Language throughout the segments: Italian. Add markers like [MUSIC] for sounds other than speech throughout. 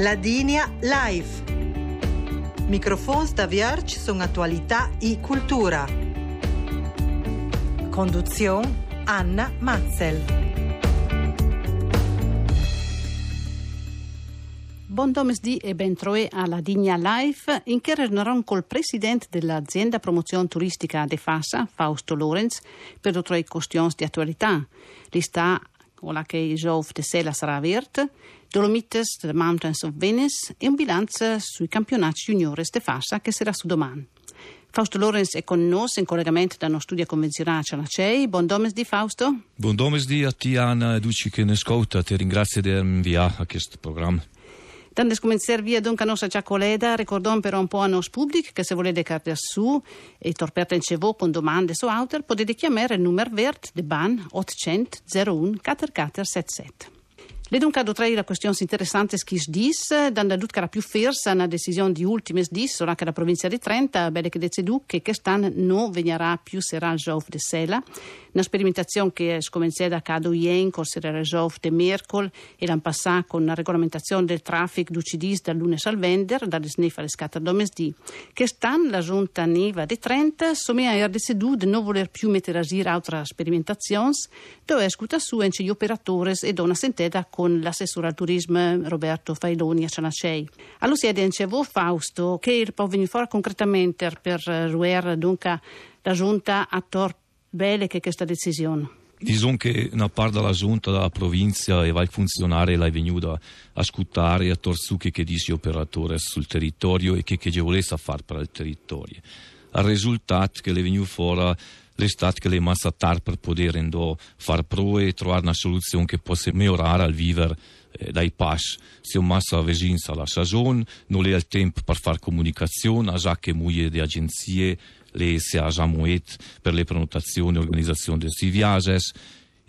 Ladinia Live. Microfons da Vierge sono attualità e cultura. Conduzione Anna Matzel. Buon domesdì e ben troe alla Digna Life, in che tornerò col presidente dell'azienda promozione turistica de Fassa, Fausto Lorenz, per altre questioni di attualità. Li sta, ora che il de sera sarà aperto, Dolomites The Mountains of Venice e un bilancio sui campionati juniores de Fassa che sarà su domani. Fausto Lorenz è con noi in collegamento da uno studio convenzionale a Cianacei. Buon domesdì Fausto. Buon domesdì a te Anna e Duci che ne ascolta. Ti ringrazio di inviare a questo programma. Dan descomencer via dunque a nostra già collega, ricordom però un po' a nos pubblic che se volete carta su e torperte in cevo con domande su autor potete chiamare il numero verde de ban 800 01 4477. Le dunque adotrei la questione interessante che dis, dando a che era più fersa una decisione di ultimes dis, ora che la provincia di Trenta, bene che decidu che quest'anno non venirà più serà il giove de sela, una sperimentazione che è scominciata a cado ien, con il giove de mercol e l'anno passato con una regolamentazione del traffico d'ucidis dal lunes al vender, dalle snefa alle scatter domesdì. Quest'anno la giunta Niva di Trenta somia a decidu di non voler più mettere a giro altre sperimentazioni, dove scuta su gli operatori e dona senteda con l'assessore al turismo Roberto Failoni a Cianacei. Allora si dicevo Fausto che può venire fuori concretamente per ruer dunque la giunta a tor bene che questa decisione. Diciamo che una parte della giunta della provincia e vai funzionare l'hai venuta a ascoltare e a torsuche che dice operatore sul territorio e che, che volesse fare per il territorio. Il risultato che le venuto fuori l'estate che le massa tardi per poter fare prove e trovare una soluzione che possa migliorare il vivere eh, dai pas. Se un massa vicino alla stagione, non è il tempo per fare comunicazione, già che moglie di agenzie le si ha già muet per le prenotazioni e organizzazione dei viaggi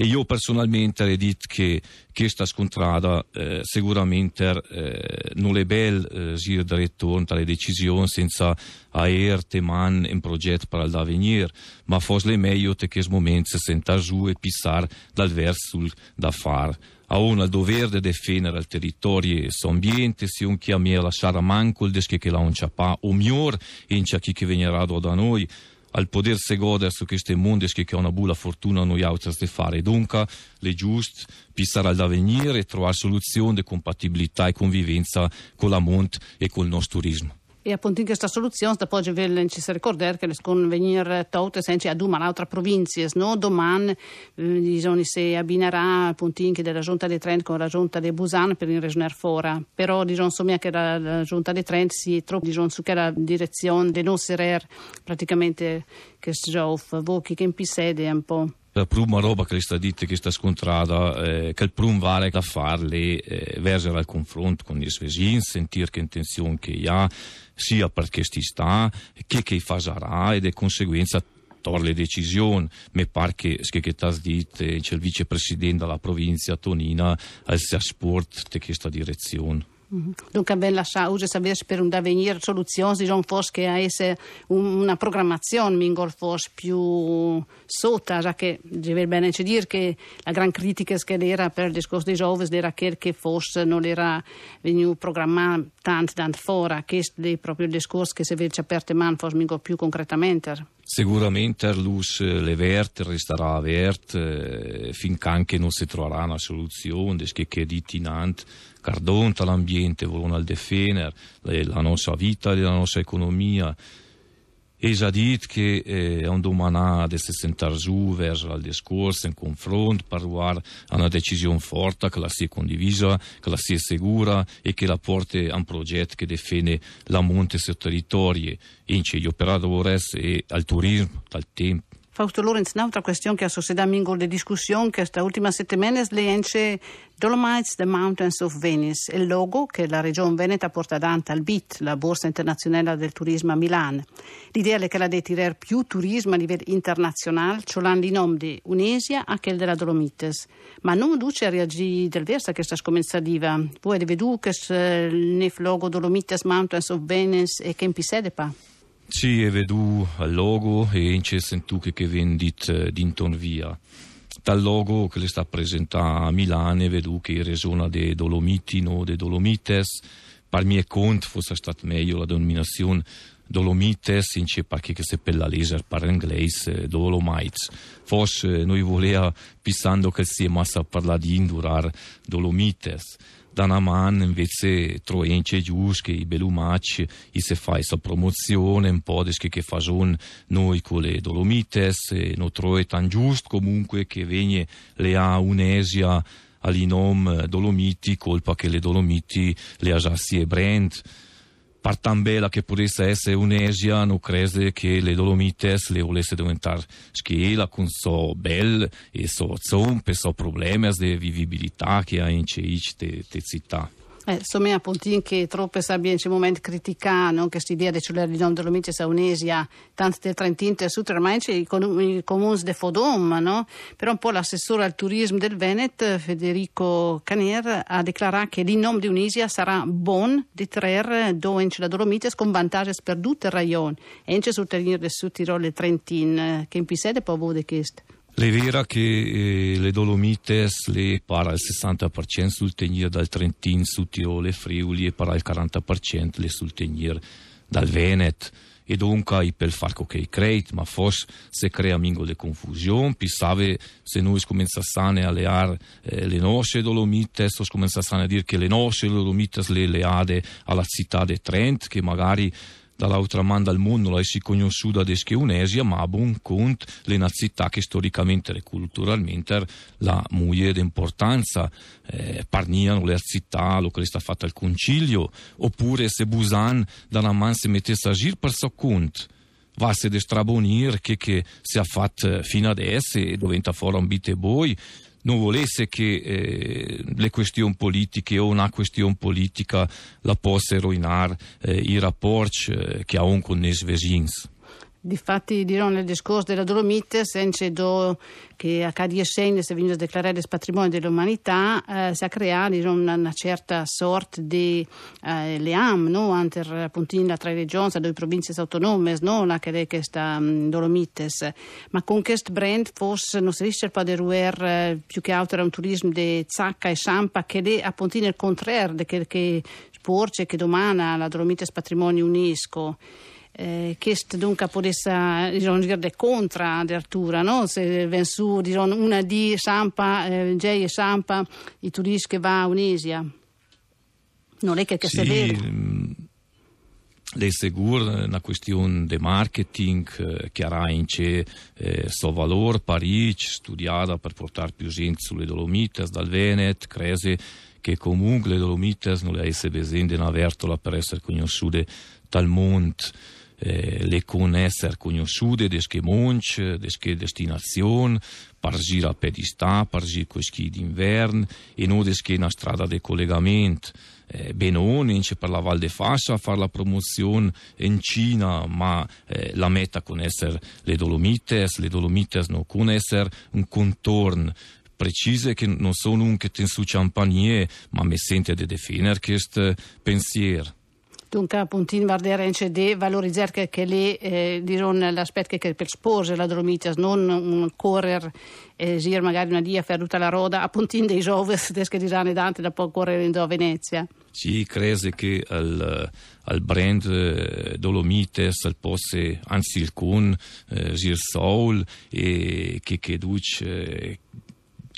e io personalmente ho detto che questa scontrada eh, sicuramente eh, non è bella eh, giro di ritorno alle decisioni senza avere man un progetto per l'avvenire, ma forse è meglio che questo momento si senta giù e pensare dal verso da fare ha uno il dovere di difendere il territorio e l'ambiente, se un chi ha mi lasciare manco il desche che la un ciapà, o miglior, in chi che venirà da noi, al potersi godere su queste mondi che ha una buona fortuna noi altri di fare. Dunque, è giusto pensare all'avvenire e trovare soluzioni di compatibilità e convivenza con la monte e con il nostro turismo. E appunto in questa soluzione poi ci si ricordare che le scono venire tutte senza ad una altra provincia, no? Domani eh, diciamo, si abbinerà appunto anche della giunta di Trent con la giunta di Busan per il regione fora. Però diciamo insomma che la, la giunta di Trent si trova diciamo, su che la direzione di non essere praticamente che giove, voi che in sede è un po' la prima roba che sta dite che sta scontrata eh, che il prum vale da farle eh, verso al confronto con i vicini sentire che intenzione che ha sia perché sti sta che che fa sarà e di conseguenza le decisioni mi pare che che ti has detto c'è il vicepresidente della provincia Tonina al sport di questa direzione. Dunque ben lasciare usa sapere per un avvenire soluzioni, diciamo forse che essere una programmazione mingol forse più sotto, già che deve bene dire che la gran critica che era per il discorso dei giovani era che forse non era venuto programmato tanto tanto fuori, questo è proprio il discorso che se vede aperte man forse mingol più concretamente. Sicuramente l'US l'evert resterà aperto eh, finché non si troverà una soluzione, che è ditinante, cardonta l'ambiente, vogliono al defendere la nostra vita e la nostra economia. E già detto che eh, un domani di si sentire giù verso il discorso, in confronto, per arrivare a una decisione forte che la sia condivisa, che la sia sicura e che la porti a un progetto che difende la monte sul territorio, in gli operatori e al turismo, al tempo. Fausto Lorenz, un'altra questione che ha suscitato mingo di discussione che sta ultima settimana è l'ENCE Dolomites The Mountains of Venice, il logo che la regione Veneta porta avanti al BIT, la Borsa Internazionale del Turismo a Milano. L'idea è quella di tirare più turismo a livello internazionale, ciolando il nome di Unesia a quello della Dolomites. Ma non duce a reagire del verso a questa scomenzativa. Voi veduto che il logo Dolomites Mountains of Venice e che in? Sì, e vedo il logo e in c'è sentito che viene dit eh, d'inton via. dal logo che le sta presentando a Milano vedo che è zona dei Dolomiti, no, dei Dolomites, per mio conto fosse stata meglio la denominazione Dolomites in c'è perché che se per la laser per inglese Dolomites. Forse noi voleva pensando che sia massa parlare di indurar Dolomites da una man invece troence gius che i belumaci i se fa questa promozione un po' che fa noi con le Dolomites e no troe tan giusto comunque che viene le a Unesia all'inom Dolomiti colpa che le Dolomiti le ha già si e Brent par tan bella che potesse essere un'Asia, non crede che le Dolomites le volesse diventare schiela con so belle e so zompe, so problemi di vivibilità che ha in queste città. Eh, insomma, appunto, che troppe sabbia in momento criticano che si idea di cellulare di non dolomice saunesia, tanto del Trentino e Sud, ormai c'è i, comuni de Fodom, no? Però un po' l'assessore al turismo del Veneto, Federico Caner, ha dichiarato che il nome di Unisia sarà buon di trarre dove la Dolomites con vantaggi per tutto il rayon, e anche sul territorio del Sud Tirolo e Trentino, che in pisede può avere questo. È vero che eh, le Dolomites le para il 60% sul tenir dal Trentin su Tirolo e Friuli e para il 40% le sul tenir dal Venet. E dunque per far che creit, ma forse se crea mingo di confusione, pensave se noi cominciassimo a leare eh, le nostre Dolomites, o cominciassimo a dire che le nostre Dolomites le leade alla città di Trent, che magari dall'altra manda al mondo la si conosciuta desche Unesia, ma a buon conto le città che storicamente e culturalmente la muie d'importanza. Eh, parniano le città, lo che sta fatto al concilio, oppure se Busan da una man si mettesse a agire per suo conto va a destrabonire che, che si è fatto fino adesso e diventa fuori un bite boi non volesse che eh, le questioni politiche o una questione politica la possa rovinare eh, i rapporti eh, che ha con i vicini. Difatti dirò nel discorso della Dolomite, senza do che a cada segni se viene declarato patrimonio dell'umanità, eh, si ha creato una, una, certa sorta di eh, leam, no? Tra le regioni, le province autonome, no? La che è questa um, Dolomites. Ma con questo brand forse non si riesce a deruer eh, più che altro un turismo di zacca e sampa che è appunto il contrario, che, che sporge, che domana la Dolomites patrimonio UNESCO eh, questo dunque potesse diciamo, dire contra addirittura no? se ven su diciamo, una di Sampa eh, J e Sampa i turisti che va a Unisia. Non è che, che sì, vero. mm, le sicuro una questione di marketing eh, chiaramente eh, so valore Parigi studiata per portare più gente sulle Dolomites dal Veneto crese che comunque le Dolomites non le ha essere presenti in Avertola per essere conosciute dal mondo eh, le con essere conosciute desche monci, desche destinazione, pargire a pedistà, pargire con schi d'inverno e non desche una strada di collegamento. Eh, Benoni per la Val de Fascia a fare la promozione in Cina, ma eh, la meta con essere le Dolomites, le Dolomites non con essere un contorno precise che non sono un che tensu champagne, ma mi sente di definire questo pensiero. Dunque, appunto, in Vardera di valorizzare che, che lì eh, l'aspetto che per spose la Dolomitas, non un correre eh, magari una dia per tutta la roda, appunto, dei giovani [LAUGHS] che diranno dante da poi correre in Venezia. Sì, credo che al, al brand eh, Dolomites, al posse, anzi il con, eh, Gir Soul, e che, che duce... Eh,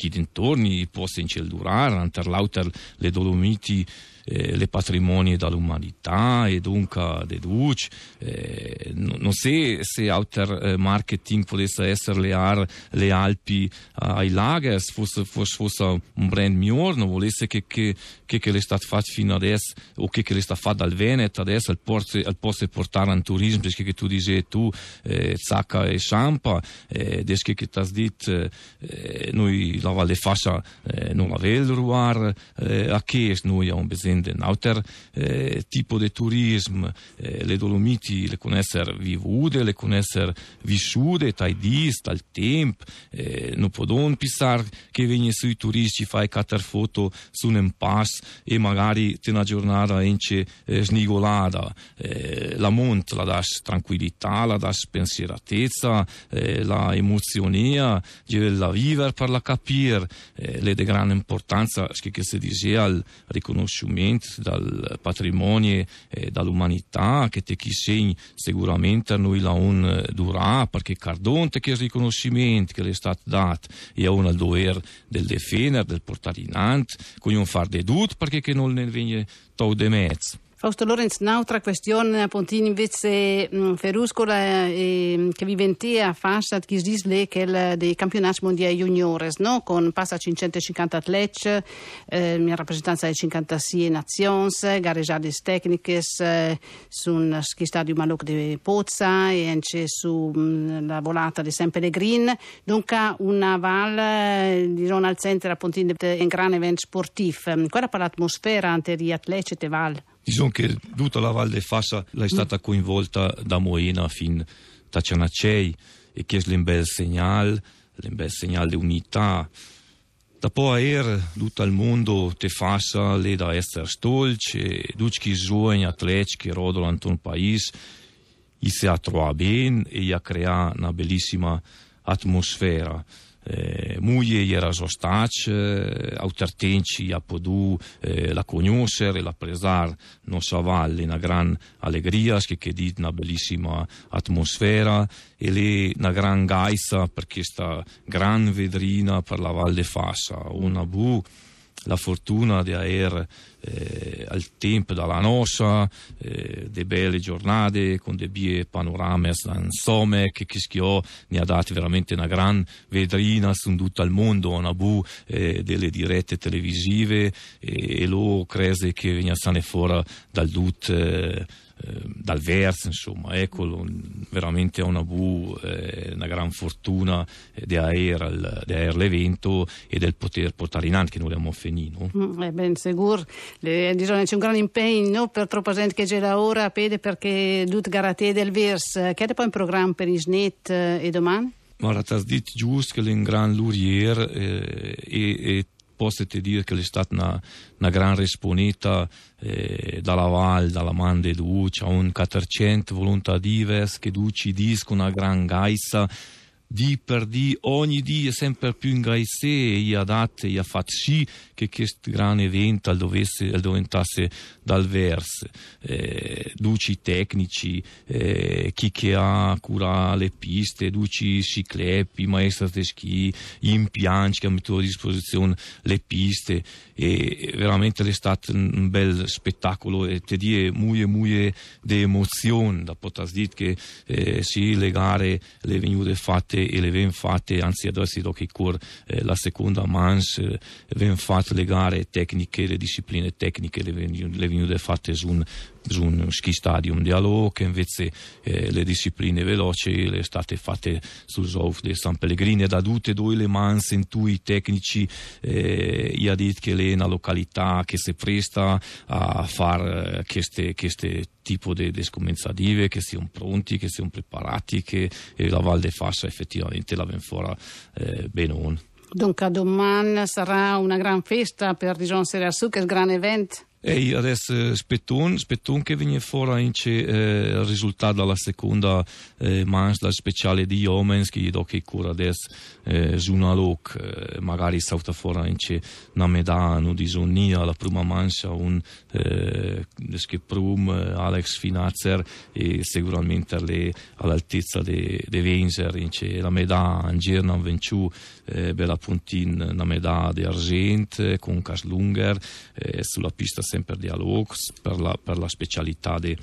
chi dintorni possa incellurare, per l'auter le Dolomiti eh, le patrimonio dell'umanità e dunque deduce eh, non so se alter eh, marketing potesse essere le, le Alpi ai lagers fosse, fosse, fosse un brand migliore non volesse che, che, che, che le state fatto fino adesso o che, che le sta fatto dal Veneto adesso al posso, al posso portare un turismo perché che tu dici tu eh, Zacca e Champa eh, desche che ti hai detto eh, noi la Valle Fascia eh, non la vedo ruare eh, a che noi abbiamo bisogno prende un altro eh, tipo di turismo, eh, le Dolomiti le conoscere vivute, le conoscere vissute, dai dis, dal tempo, eh, non possono pensare che vengono sui turisti, fai quattro foto su un pass e magari te una giornata ence eh, snigolata, eh, la monta la das tranquillità, la das pensieratezza, eh, la emozione, la vivere per la capire, eh, le di grande importanza che si diceva al riconoscimento dal patrimonio e dall'umanità che te chi segni sicuramente noi la un durà perché cardonte che il riconoscimento che le è stato dato è un dovere del difendere, del portare in ant, con un far de dut perché che non ne viene tau de mezzo. Fausto Lorenz, un'altra questione appunto invece mh, Feruscola eh, che viventia fascia che si dice che il dei campionati mondiali juniores, no? con passa 550 atleti, eh, in rappresentanza di 56 nazioni, gareggiate tecniche eh, sul ski stadio Maluc di Pozza e anche sulla volata di San Pellegrin, dunque una val di al centro appunto in grande evento sportivo. Qual è l'atmosfera ante gli atleti e val? Diciamo che tutta la Val de Fassa è stata coinvolta da Moena fin da Cianacei e che è un bel segnale, un bel segnale di unità. Dopo aver tutto il mondo te Fassa le da essere stolci e tutti i giovani atleti che rodano in un paese si a trovare bene e a creare una bellissima atmosfera eh, moglie era sostace, eh, autartenci a podu eh, la conoscere la presar nostra valle, una gran allegria, che che dit una bellissima atmosfera. E le una gran gaisa per questa gran vedrina per la Val de Fassa, una bu la fortuna di avere eh, al tempo dalla nostra eh, delle belle giornate con dei bie panorame insomma che Chischio ne ha dati veramente una gran vedrina su tutto il mondo una bu eh, delle dirette televisive e, e lo crese che veniva fuori dal dut eh, Ehm, dal verso, insomma, ecco, veramente una bu, eh, una gran fortuna di avere l'evento e del poter portare in avanti che noi abbiamo finito. Mm, eh, ben sicuro, c'è un gran impegno per troppa gente che c'è ora, pede perché tut garate del vers, che è poi un programma per i SNET eh, e domani? Ma la dit giusto che è un gran lurier eh, e, e posso dire che è stata una, una gran responita eh, dalla Val, dalla Mande Duce, un 400 volontà diverse che Duci disco una gran gaisa di per di, ogni dia sempre più in gaise e ha dato e ha fatto sì che questo grande evento dovesse, diventasse dal verso. Eh, duci tecnici, eh, chi che ha cura le piste, duci ciclepi, maestri di schi, gli impianti che messo a disposizione le piste e veramente è stato un bel spettacolo e ti die muie muie di emozione da poter dire che eh, sì, le gare le venute fatte e le ven fatte, anzi adesso do che cur eh, la seconda manche eh, fatte le gare tecniche, le discipline tecniche le, ven, le venute fatte su un, su un ski stadium di Alo che invece eh, le discipline veloci le state fatte sul Zouf di San Pellegrino da tutte e due le mans in tui tecnici eh, io ha che è una località che si presta a fare queste, queste tipo di scommensative che siano pronti, che siano preparati, che la Val de Fassa effettivamente la ven fuori eh, benone. Dunque domani sarà una gran festa per Dijon Seria Su, che è il gran evento. E adesso spettun, spettun che viene fuori anche eh, il risultato della seconda eh, manche speciale di Jomens che do che cura adesso eh, una loc eh, magari salta fuori anche una medaglia di Sonia la prima mancia un eh, prum eh, Alex Finazzer e sicuramente le, all'altezza di vincere la medaglia ha vinto eh, bella puntina una medaglia di argento con Kaslunger eh, sulla pista sempre di Alox per la, per la specialità de,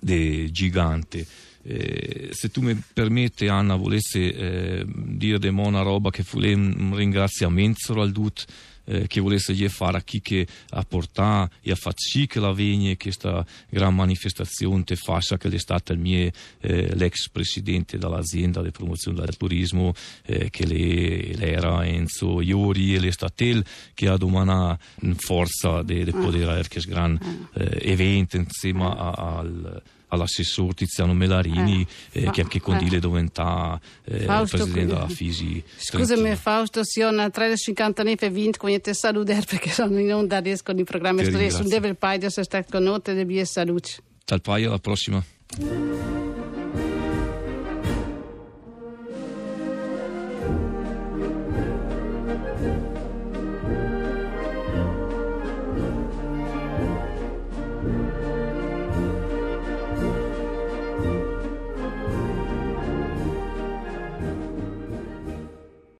de gigante. Eh, se tu mi permetti, Anna, volessi eh, dire una roba che fu un ringraziamento al DUT eh, che volesse fare a chi che ha portato e ha fatto sì che la vegne questa gran manifestazione te fascia che è stato il mio eh, l'ex presidente dell'azienda di promozione del turismo eh, che le, le era Enzo Iori e le Statel che ha domani forza di poter avere questo gran ah. eh, evento insieme al all'assessore Tiziano Melarini eh, eh, che anche condile eh. diventa eh, il presidente della Fisi scusami Fausto se ho una 350 anni per vinto quindi ti saluto perché sono in onda adesso con i programmi non deve il paio se sta con noi devi salute tal paio alla prossima